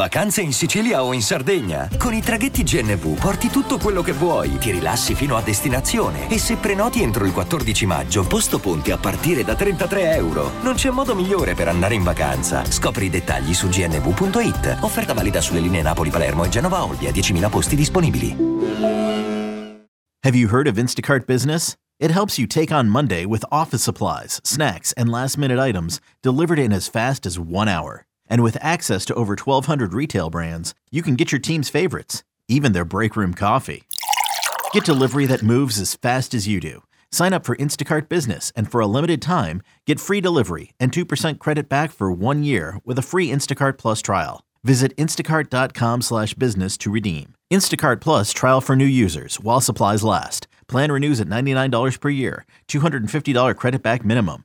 Vacanze in Sicilia o in Sardegna? Con i traghetti GNV porti tutto quello che vuoi, ti rilassi fino a destinazione e se prenoti entro il 14 maggio, posto ponti a partire da 33 euro. Non c'è modo migliore per andare in vacanza. Scopri i dettagli su gnv.it. Offerta valida sulle linee Napoli-Palermo e Genova-Olbia, 10.000 posti disponibili. Have you heard of Instacart Business? It helps you take on Monday with office supplies, snacks, and last-minute items delivered in as fast as one hour. And with access to over 1,200 retail brands, you can get your team's favorites, even their break room coffee. Get delivery that moves as fast as you do. Sign up for Instacart Business and for a limited time, get free delivery and 2% credit back for one year with a free Instacart Plus trial. Visit instacart.com slash business to redeem. Instacart Plus trial for new users while supplies last. Plan renews at $99 per year, $250 credit back minimum.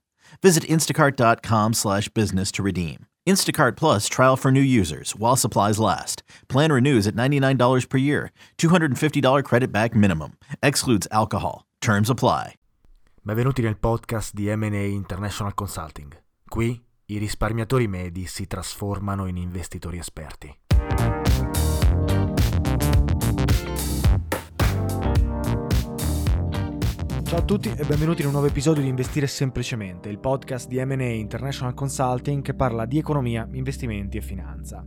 Visit instacart.com slash business to redeem. Instacart Plus trial for new users while supplies last. Plan renews at $99 per year, $250 credit back minimum. Excludes alcohol. Terms apply. Benvenuti nel podcast di M&A International Consulting. Qui i risparmiatori medi si trasformano in investitori esperti. Ciao a tutti e benvenuti in un nuovo episodio di Investire Semplicemente, il podcast di M&A International Consulting che parla di economia, investimenti e finanza.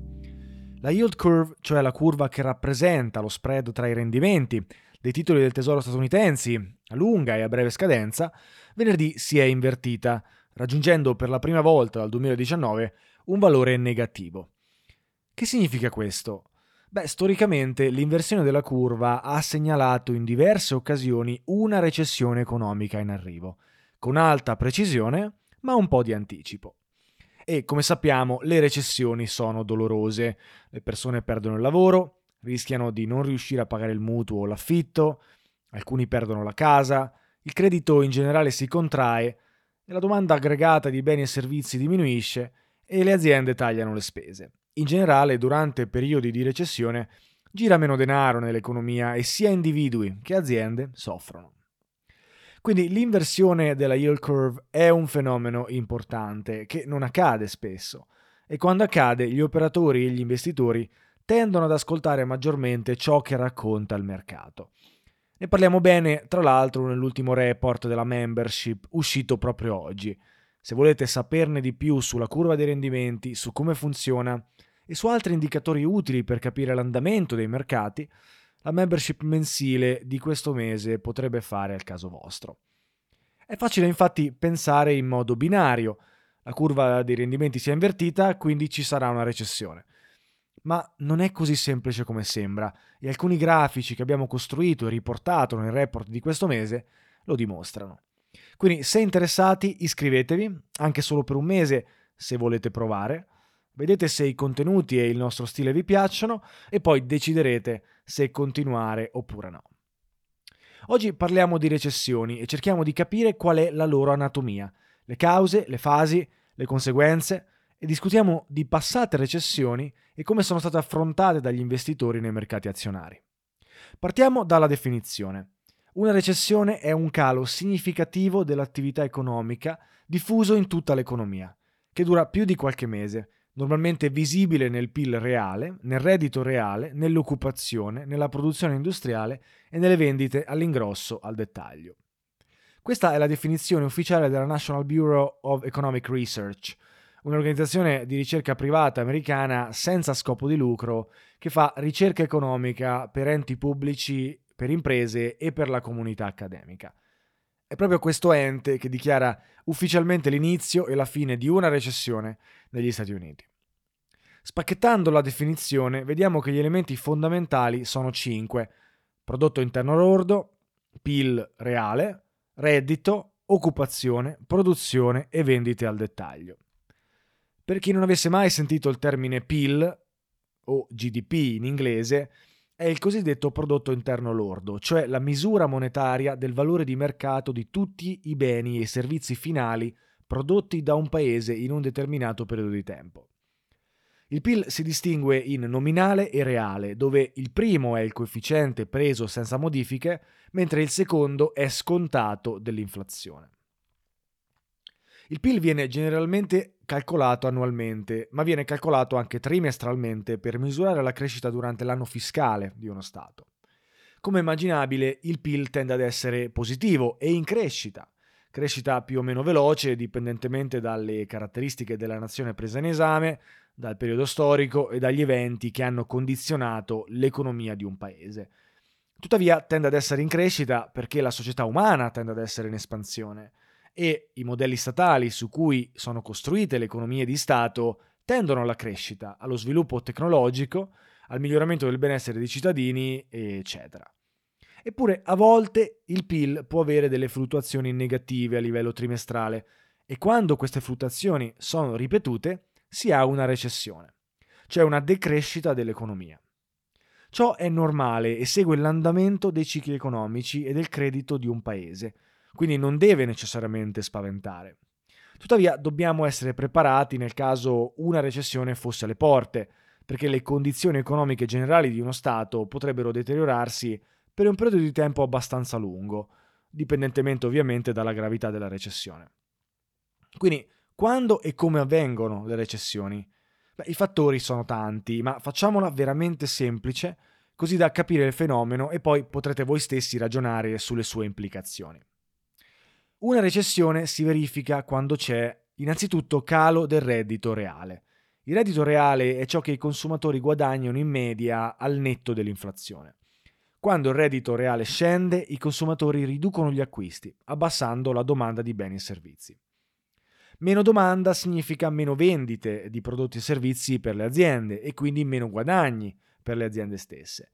La yield curve, cioè la curva che rappresenta lo spread tra i rendimenti dei titoli del tesoro statunitensi a lunga e a breve scadenza, venerdì si è invertita, raggiungendo per la prima volta dal 2019 un valore negativo. Che significa questo? Beh, storicamente l'inversione della curva ha segnalato in diverse occasioni una recessione economica in arrivo, con alta precisione ma un po' di anticipo. E come sappiamo le recessioni sono dolorose, le persone perdono il lavoro, rischiano di non riuscire a pagare il mutuo o l'affitto, alcuni perdono la casa, il credito in generale si contrae e la domanda aggregata di beni e servizi diminuisce e le aziende tagliano le spese in generale durante periodi di recessione gira meno denaro nell'economia e sia individui che aziende soffrono. Quindi l'inversione della yield curve è un fenomeno importante che non accade spesso e quando accade gli operatori e gli investitori tendono ad ascoltare maggiormente ciò che racconta il mercato. Ne parliamo bene, tra l'altro, nell'ultimo report della membership uscito proprio oggi. Se volete saperne di più sulla curva dei rendimenti, su come funziona e su altri indicatori utili per capire l'andamento dei mercati, la membership mensile di questo mese potrebbe fare al caso vostro. È facile infatti pensare in modo binario, la curva dei rendimenti si è invertita, quindi ci sarà una recessione. Ma non è così semplice come sembra e alcuni grafici che abbiamo costruito e riportato nel report di questo mese lo dimostrano. Quindi se interessati iscrivetevi, anche solo per un mese se volete provare, Vedete se i contenuti e il nostro stile vi piacciono e poi deciderete se continuare oppure no. Oggi parliamo di recessioni e cerchiamo di capire qual è la loro anatomia, le cause, le fasi, le conseguenze e discutiamo di passate recessioni e come sono state affrontate dagli investitori nei mercati azionari. Partiamo dalla definizione. Una recessione è un calo significativo dell'attività economica diffuso in tutta l'economia, che dura più di qualche mese normalmente visibile nel PIL reale, nel reddito reale, nell'occupazione, nella produzione industriale e nelle vendite all'ingrosso al dettaglio. Questa è la definizione ufficiale della National Bureau of Economic Research, un'organizzazione di ricerca privata americana senza scopo di lucro che fa ricerca economica per enti pubblici, per imprese e per la comunità accademica. È proprio questo ente che dichiara ufficialmente l'inizio e la fine di una recessione negli Stati Uniti. Spacchettando la definizione, vediamo che gli elementi fondamentali sono cinque: prodotto interno lordo, PIL reale, reddito, occupazione, produzione e vendite al dettaglio. Per chi non avesse mai sentito il termine PIL o GDP in inglese, è il cosiddetto prodotto interno lordo, cioè la misura monetaria del valore di mercato di tutti i beni e servizi finali prodotti da un paese in un determinato periodo di tempo. Il PIL si distingue in nominale e reale, dove il primo è il coefficiente preso senza modifiche, mentre il secondo è scontato dell'inflazione. Il PIL viene generalmente calcolato annualmente, ma viene calcolato anche trimestralmente per misurare la crescita durante l'anno fiscale di uno Stato. Come immaginabile, il PIL tende ad essere positivo e in crescita, crescita più o meno veloce dipendentemente dalle caratteristiche della nazione presa in esame, dal periodo storico e dagli eventi che hanno condizionato l'economia di un paese. Tuttavia tende ad essere in crescita perché la società umana tende ad essere in espansione e i modelli statali su cui sono costruite le economie di Stato tendono alla crescita, allo sviluppo tecnologico, al miglioramento del benessere dei cittadini, eccetera. Eppure a volte il PIL può avere delle fluttuazioni negative a livello trimestrale e quando queste fluttuazioni sono ripetute si ha una recessione, cioè una decrescita dell'economia. Ciò è normale e segue l'andamento dei cicli economici e del credito di un paese, quindi non deve necessariamente spaventare. Tuttavia dobbiamo essere preparati nel caso una recessione fosse alle porte, perché le condizioni economiche generali di uno Stato potrebbero deteriorarsi per un periodo di tempo abbastanza lungo, dipendentemente ovviamente dalla gravità della recessione. Quindi, quando e come avvengono le recessioni? Beh, I fattori sono tanti, ma facciamola veramente semplice, così da capire il fenomeno e poi potrete voi stessi ragionare sulle sue implicazioni. Una recessione si verifica quando c'è innanzitutto calo del reddito reale. Il reddito reale è ciò che i consumatori guadagnano in media al netto dell'inflazione. Quando il reddito reale scende, i consumatori riducono gli acquisti, abbassando la domanda di beni e servizi. Meno domanda significa meno vendite di prodotti e servizi per le aziende e quindi meno guadagni per le aziende stesse.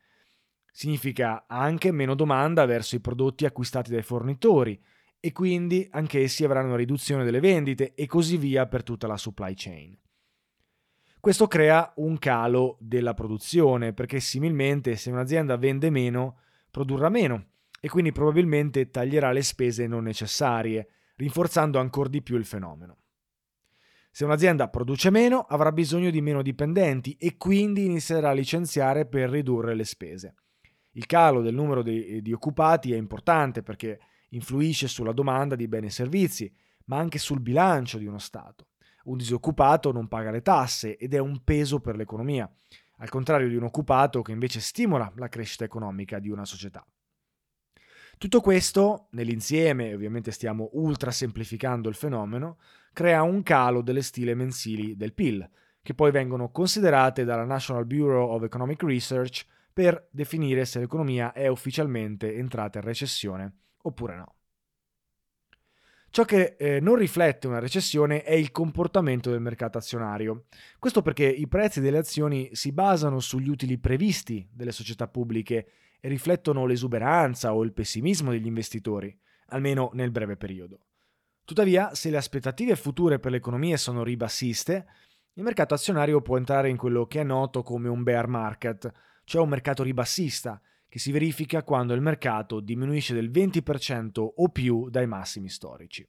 Significa anche meno domanda verso i prodotti acquistati dai fornitori e quindi anche essi avranno una riduzione delle vendite e così via per tutta la supply chain. Questo crea un calo della produzione, perché similmente se un'azienda vende meno, produrrà meno e quindi probabilmente taglierà le spese non necessarie, rinforzando ancora di più il fenomeno. Se un'azienda produce meno, avrà bisogno di meno dipendenti e quindi inizierà a licenziare per ridurre le spese. Il calo del numero di, di occupati è importante perché influisce sulla domanda di beni e servizi, ma anche sul bilancio di uno Stato. Un disoccupato non paga le tasse ed è un peso per l'economia, al contrario di un occupato che invece stimola la crescita economica di una società. Tutto questo, nell'insieme, ovviamente stiamo ultra semplificando il fenomeno, crea un calo delle stile mensili del PIL, che poi vengono considerate dalla National Bureau of Economic Research per definire se l'economia è ufficialmente entrata in recessione oppure no. Ciò che eh, non riflette una recessione è il comportamento del mercato azionario. Questo perché i prezzi delle azioni si basano sugli utili previsti delle società pubbliche e riflettono l'esuberanza o il pessimismo degli investitori, almeno nel breve periodo. Tuttavia, se le aspettative future per l'economia sono ribassiste, il mercato azionario può entrare in quello che è noto come un bear market, cioè un mercato ribassista, che si verifica quando il mercato diminuisce del 20% o più dai massimi storici.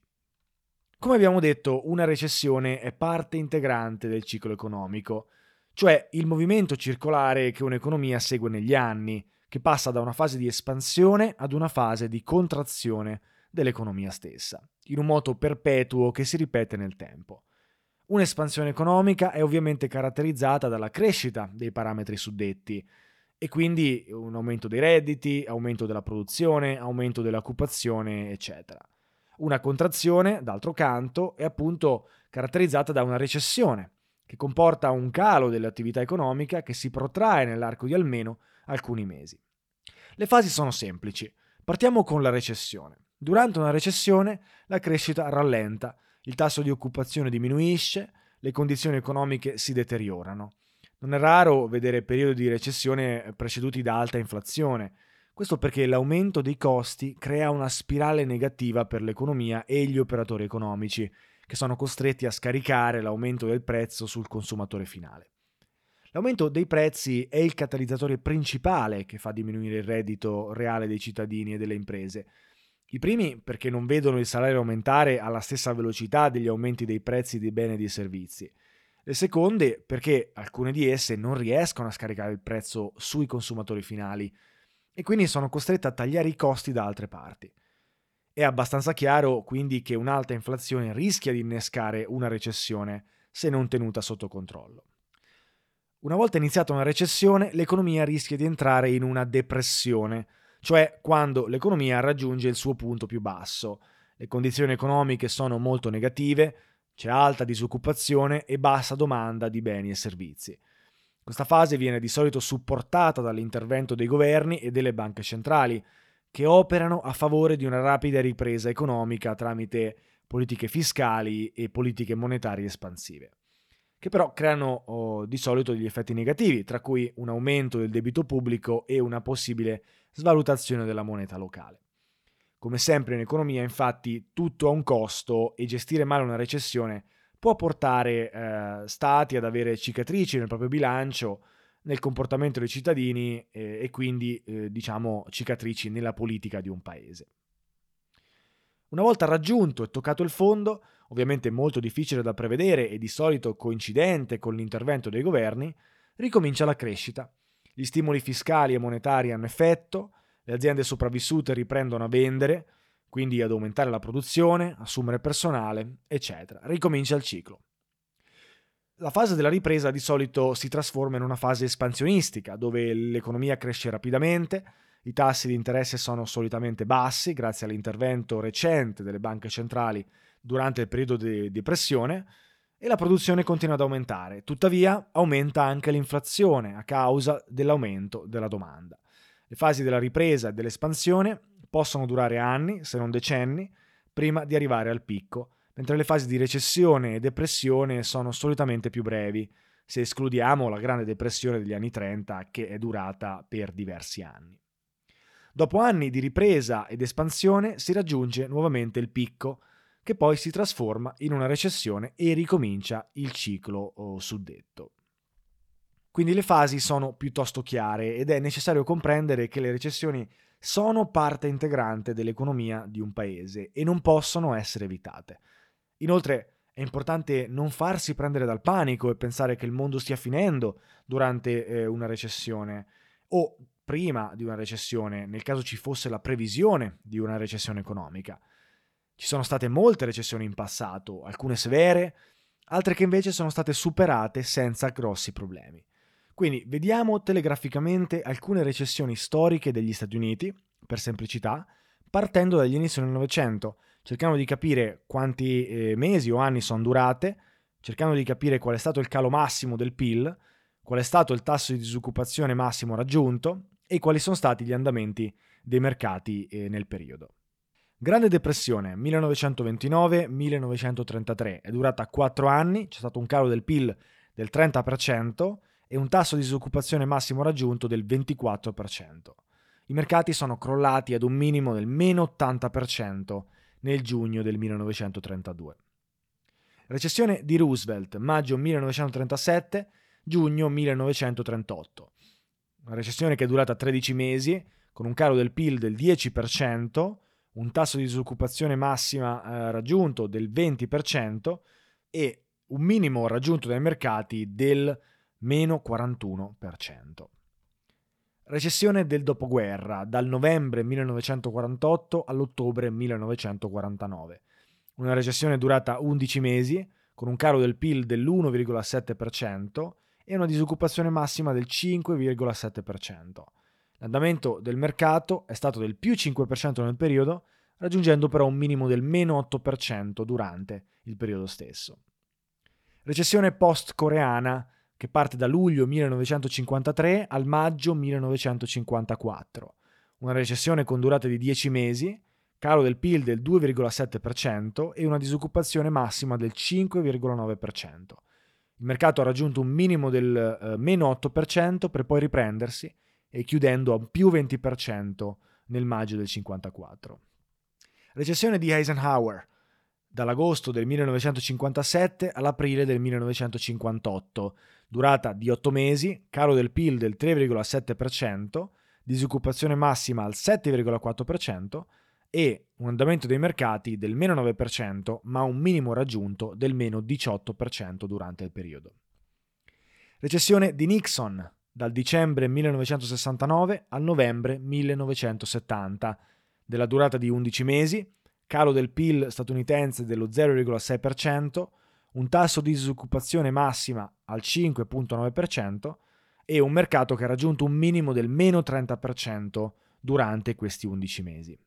Come abbiamo detto, una recessione è parte integrante del ciclo economico, cioè il movimento circolare che un'economia segue negli anni, che passa da una fase di espansione ad una fase di contrazione dell'economia stessa, in un moto perpetuo che si ripete nel tempo. Un'espansione economica è ovviamente caratterizzata dalla crescita dei parametri suddetti, e quindi un aumento dei redditi, aumento della produzione, aumento dell'occupazione, eccetera. Una contrazione, d'altro canto, è appunto caratterizzata da una recessione, che comporta un calo dell'attività economica che si protrae nell'arco di almeno alcuni mesi. Le fasi sono semplici. Partiamo con la recessione. Durante una recessione la crescita rallenta, il tasso di occupazione diminuisce, le condizioni economiche si deteriorano. Non è raro vedere periodi di recessione preceduti da alta inflazione. Questo perché l'aumento dei costi crea una spirale negativa per l'economia e gli operatori economici, che sono costretti a scaricare l'aumento del prezzo sul consumatore finale. L'aumento dei prezzi è il catalizzatore principale che fa diminuire il reddito reale dei cittadini e delle imprese. I primi perché non vedono il salario aumentare alla stessa velocità degli aumenti dei prezzi dei beni e dei servizi. Le seconde perché alcune di esse non riescono a scaricare il prezzo sui consumatori finali e quindi sono costrette a tagliare i costi da altre parti. È abbastanza chiaro quindi che un'alta inflazione rischia di innescare una recessione se non tenuta sotto controllo. Una volta iniziata una recessione, l'economia rischia di entrare in una depressione, cioè quando l'economia raggiunge il suo punto più basso. Le condizioni economiche sono molto negative, c'è alta disoccupazione e bassa domanda di beni e servizi. Questa fase viene di solito supportata dall'intervento dei governi e delle banche centrali, che operano a favore di una rapida ripresa economica tramite politiche fiscali e politiche monetarie espansive, che però creano oh, di solito degli effetti negativi, tra cui un aumento del debito pubblico e una possibile svalutazione della moneta locale. Come sempre in economia, infatti, tutto ha un costo e gestire male una recessione può portare eh, stati ad avere cicatrici nel proprio bilancio, nel comportamento dei cittadini eh, e quindi, eh, diciamo, cicatrici nella politica di un paese. Una volta raggiunto e toccato il fondo, ovviamente molto difficile da prevedere e di solito coincidente con l'intervento dei governi, ricomincia la crescita. Gli stimoli fiscali e monetari hanno effetto, le aziende sopravvissute riprendono a vendere, quindi ad aumentare la produzione, assumere personale, eccetera. Ricomincia il ciclo. La fase della ripresa di solito si trasforma in una fase espansionistica, dove l'economia cresce rapidamente, i tassi di interesse sono solitamente bassi grazie all'intervento recente delle banche centrali durante il periodo di depressione e la produzione continua ad aumentare. Tuttavia aumenta anche l'inflazione a causa dell'aumento della domanda. Le fasi della ripresa e dell'espansione possono durare anni, se non decenni, prima di arrivare al picco, mentre le fasi di recessione e depressione sono solitamente più brevi, se escludiamo la grande depressione degli anni 30 che è durata per diversi anni. Dopo anni di ripresa ed espansione si raggiunge nuovamente il picco, che poi si trasforma in una recessione e ricomincia il ciclo oh, suddetto. Quindi le fasi sono piuttosto chiare ed è necessario comprendere che le recessioni sono parte integrante dell'economia di un paese e non possono essere evitate. Inoltre è importante non farsi prendere dal panico e pensare che il mondo stia finendo durante eh, una recessione o prima di una recessione, nel caso ci fosse la previsione di una recessione economica. Ci sono state molte recessioni in passato, alcune severe, altre che invece sono state superate senza grossi problemi. Quindi vediamo telegraficamente alcune recessioni storiche degli Stati Uniti, per semplicità, partendo dagli inizi del Novecento, cercando di capire quanti eh, mesi o anni sono durate, cercando di capire qual è stato il calo massimo del PIL, qual è stato il tasso di disoccupazione massimo raggiunto e quali sono stati gli andamenti dei mercati eh, nel periodo. Grande Depressione 1929-1933 è durata 4 anni, c'è stato un calo del PIL del 30%, e un tasso di disoccupazione massimo raggiunto del 24%. I mercati sono crollati ad un minimo del meno 80% nel giugno del 1932. Recessione di Roosevelt, maggio 1937, giugno 1938. Una recessione che è durata 13 mesi, con un calo del PIL del 10%, un tasso di disoccupazione massima eh, raggiunto del 20% e un minimo raggiunto dai mercati del meno 41%. Recessione del dopoguerra, dal novembre 1948 all'ottobre 1949. Una recessione durata 11 mesi, con un calo del PIL dell'1,7% e una disoccupazione massima del 5,7%. L'andamento del mercato è stato del più 5% nel periodo, raggiungendo però un minimo del meno 8% durante il periodo stesso. Recessione post-coreana che parte da luglio 1953 al maggio 1954. Una recessione con durata di 10 mesi, calo del PIL del 2,7% e una disoccupazione massima del 5,9%. Il mercato ha raggiunto un minimo del eh, meno 8% per poi riprendersi e chiudendo a più 20% nel maggio del 54. Recessione di Eisenhower dall'agosto del 1957 all'aprile del 1958, durata di 8 mesi, calo del PIL del 3,7%, disoccupazione massima al 7,4% e un andamento dei mercati del meno 9%, ma un minimo raggiunto del meno 18% durante il periodo. Recessione di Nixon dal dicembre 1969 al novembre 1970, della durata di 11 mesi, calo del PIL statunitense dello 0,6%, un tasso di disoccupazione massima al 5,9% e un mercato che ha raggiunto un minimo del meno 30% durante questi 11 mesi.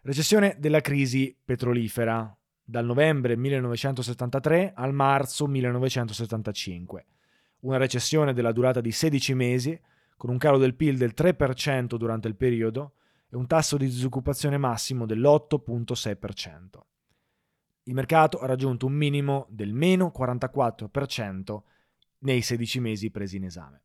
Recessione della crisi petrolifera dal novembre 1973 al marzo 1975. Una recessione della durata di 16 mesi, con un calo del PIL del 3% durante il periodo e un tasso di disoccupazione massimo dell'8,6%. Il mercato ha raggiunto un minimo del meno 44% nei 16 mesi presi in esame.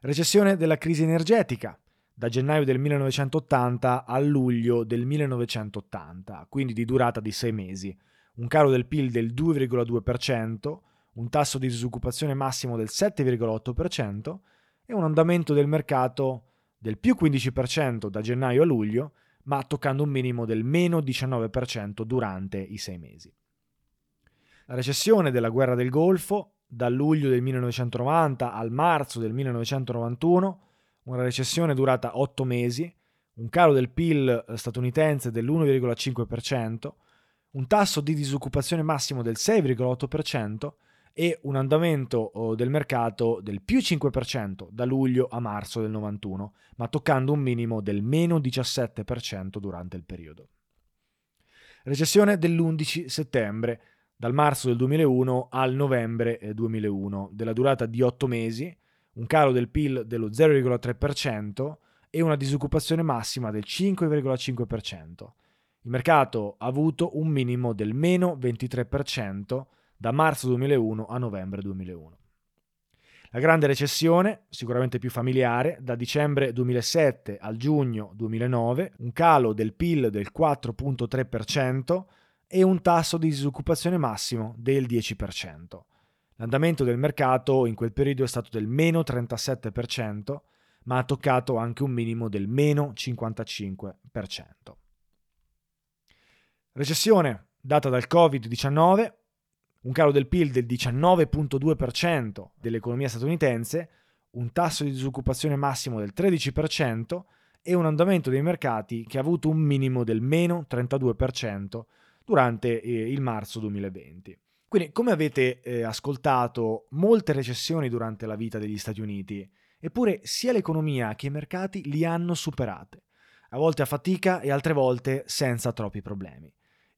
Recessione della crisi energetica da gennaio del 1980 a luglio del 1980, quindi di durata di 6 mesi, un calo del PIL del 2,2%, un tasso di disoccupazione massimo del 7,8% e un andamento del mercato del più 15% da gennaio a luglio, ma toccando un minimo del meno 19% durante i sei mesi. La recessione della guerra del Golfo, dal luglio del 1990 al marzo del 1991, una recessione durata 8 mesi, un calo del PIL statunitense dell'1,5%, un tasso di disoccupazione massimo del 6,8%, e un andamento oh, del mercato del più 5% da luglio a marzo del 91, ma toccando un minimo del meno 17% durante il periodo. Recessione dell'11 settembre, dal marzo del 2001 al novembre 2001, della durata di 8 mesi, un calo del PIL dello 0,3% e una disoccupazione massima del 5,5%. Il mercato ha avuto un minimo del meno 23% da marzo 2001 a novembre 2001. La grande recessione, sicuramente più familiare, da dicembre 2007 al giugno 2009, un calo del PIL del 4.3% e un tasso di disoccupazione massimo del 10%. L'andamento del mercato in quel periodo è stato del meno 37%, ma ha toccato anche un minimo del meno 55%. Recessione data dal Covid-19 un calo del PIL del 19.2% dell'economia statunitense, un tasso di disoccupazione massimo del 13% e un andamento dei mercati che ha avuto un minimo del meno 32% durante eh, il marzo 2020. Quindi, come avete eh, ascoltato, molte recessioni durante la vita degli Stati Uniti, eppure sia l'economia che i mercati li hanno superate, a volte a fatica e altre volte senza troppi problemi.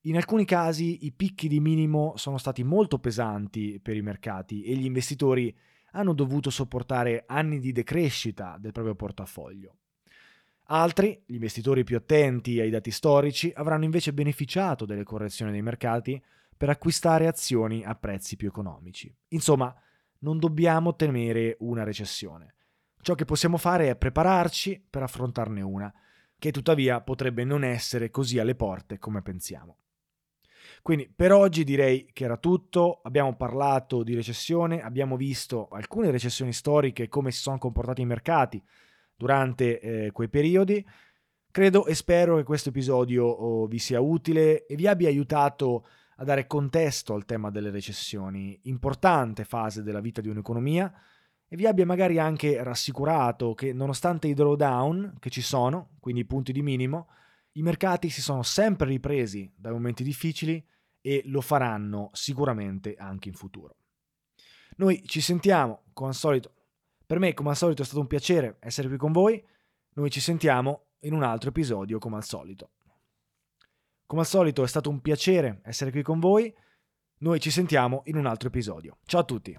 In alcuni casi i picchi di minimo sono stati molto pesanti per i mercati e gli investitori hanno dovuto sopportare anni di decrescita del proprio portafoglio. Altri, gli investitori più attenti ai dati storici, avranno invece beneficiato delle correzioni dei mercati per acquistare azioni a prezzi più economici. Insomma, non dobbiamo temere una recessione. Ciò che possiamo fare è prepararci per affrontarne una, che tuttavia potrebbe non essere così alle porte come pensiamo. Quindi per oggi direi che era tutto, abbiamo parlato di recessione, abbiamo visto alcune recessioni storiche come si sono comportati i mercati durante eh, quei periodi. Credo e spero che questo episodio oh, vi sia utile e vi abbia aiutato a dare contesto al tema delle recessioni, importante fase della vita di un'economia, e vi abbia magari anche rassicurato che nonostante i drawdown che ci sono, quindi i punti di minimo, i mercati si sono sempre ripresi dai momenti difficili e lo faranno sicuramente anche in futuro. Noi ci sentiamo, come al solito, per me come al solito è stato un piacere essere qui con voi, noi ci sentiamo in un altro episodio come al solito. Come al solito è stato un piacere essere qui con voi, noi ci sentiamo in un altro episodio. Ciao a tutti!